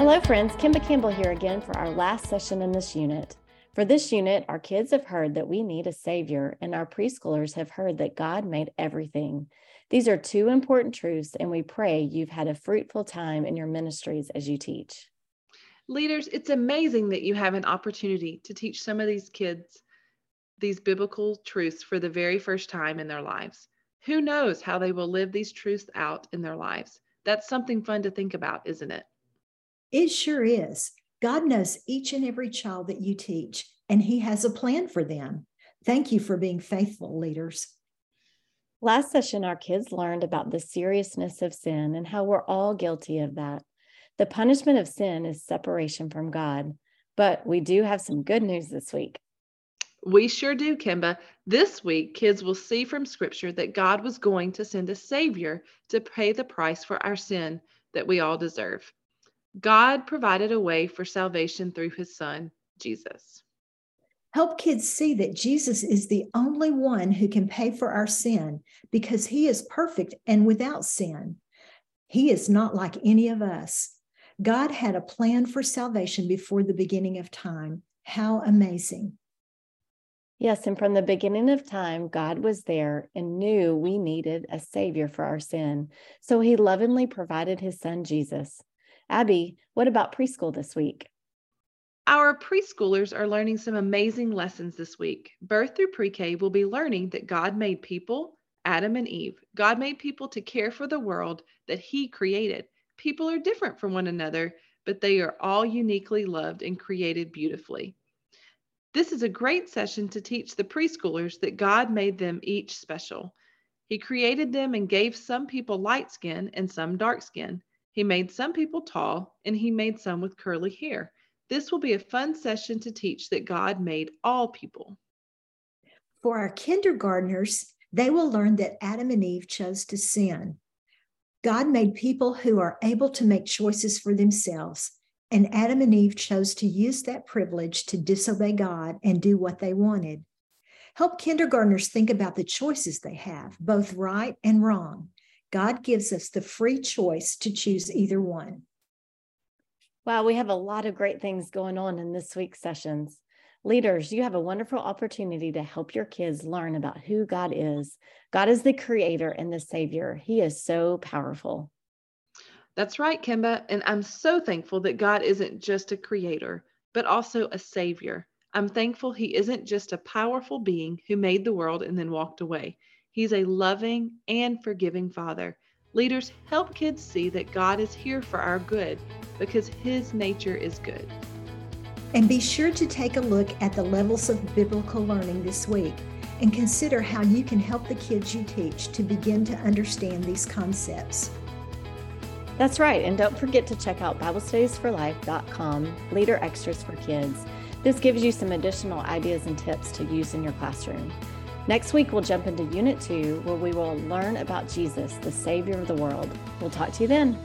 Hello, friends. Kimba Campbell here again for our last session in this unit. For this unit, our kids have heard that we need a Savior, and our preschoolers have heard that God made everything. These are two important truths, and we pray you've had a fruitful time in your ministries as you teach. Leaders, it's amazing that you have an opportunity to teach some of these kids these biblical truths for the very first time in their lives. Who knows how they will live these truths out in their lives? That's something fun to think about, isn't it? It sure is. God knows each and every child that you teach, and He has a plan for them. Thank you for being faithful leaders. Last session, our kids learned about the seriousness of sin and how we're all guilty of that. The punishment of sin is separation from God. But we do have some good news this week. We sure do, Kimba. This week, kids will see from Scripture that God was going to send a Savior to pay the price for our sin that we all deserve. God provided a way for salvation through his son, Jesus. Help kids see that Jesus is the only one who can pay for our sin because he is perfect and without sin. He is not like any of us. God had a plan for salvation before the beginning of time. How amazing! Yes, and from the beginning of time, God was there and knew we needed a Savior for our sin. So he lovingly provided his son, Jesus. Abby, what about preschool this week? Our preschoolers are learning some amazing lessons this week. Birth through pre K will be learning that God made people, Adam and Eve. God made people to care for the world that He created. People are different from one another, but they are all uniquely loved and created beautifully. This is a great session to teach the preschoolers that God made them each special. He created them and gave some people light skin and some dark skin. He made some people tall and he made some with curly hair. This will be a fun session to teach that God made all people. For our kindergartners, they will learn that Adam and Eve chose to sin. God made people who are able to make choices for themselves, and Adam and Eve chose to use that privilege to disobey God and do what they wanted. Help kindergartners think about the choices they have, both right and wrong, God gives us the free choice to choose either one. Wow, we have a lot of great things going on in this week's sessions. Leaders, you have a wonderful opportunity to help your kids learn about who God is. God is the creator and the savior. He is so powerful. That's right, Kimba. And I'm so thankful that God isn't just a creator, but also a savior. I'm thankful he isn't just a powerful being who made the world and then walked away. He's a loving and forgiving Father. Leaders help kids see that God is here for our good because His nature is good. And be sure to take a look at the levels of biblical learning this week and consider how you can help the kids you teach to begin to understand these concepts. That's right. And don't forget to check out BibleStudiesForLife.com, Leader Extras for Kids. This gives you some additional ideas and tips to use in your classroom. Next week, we'll jump into Unit 2, where we will learn about Jesus, the Savior of the world. We'll talk to you then.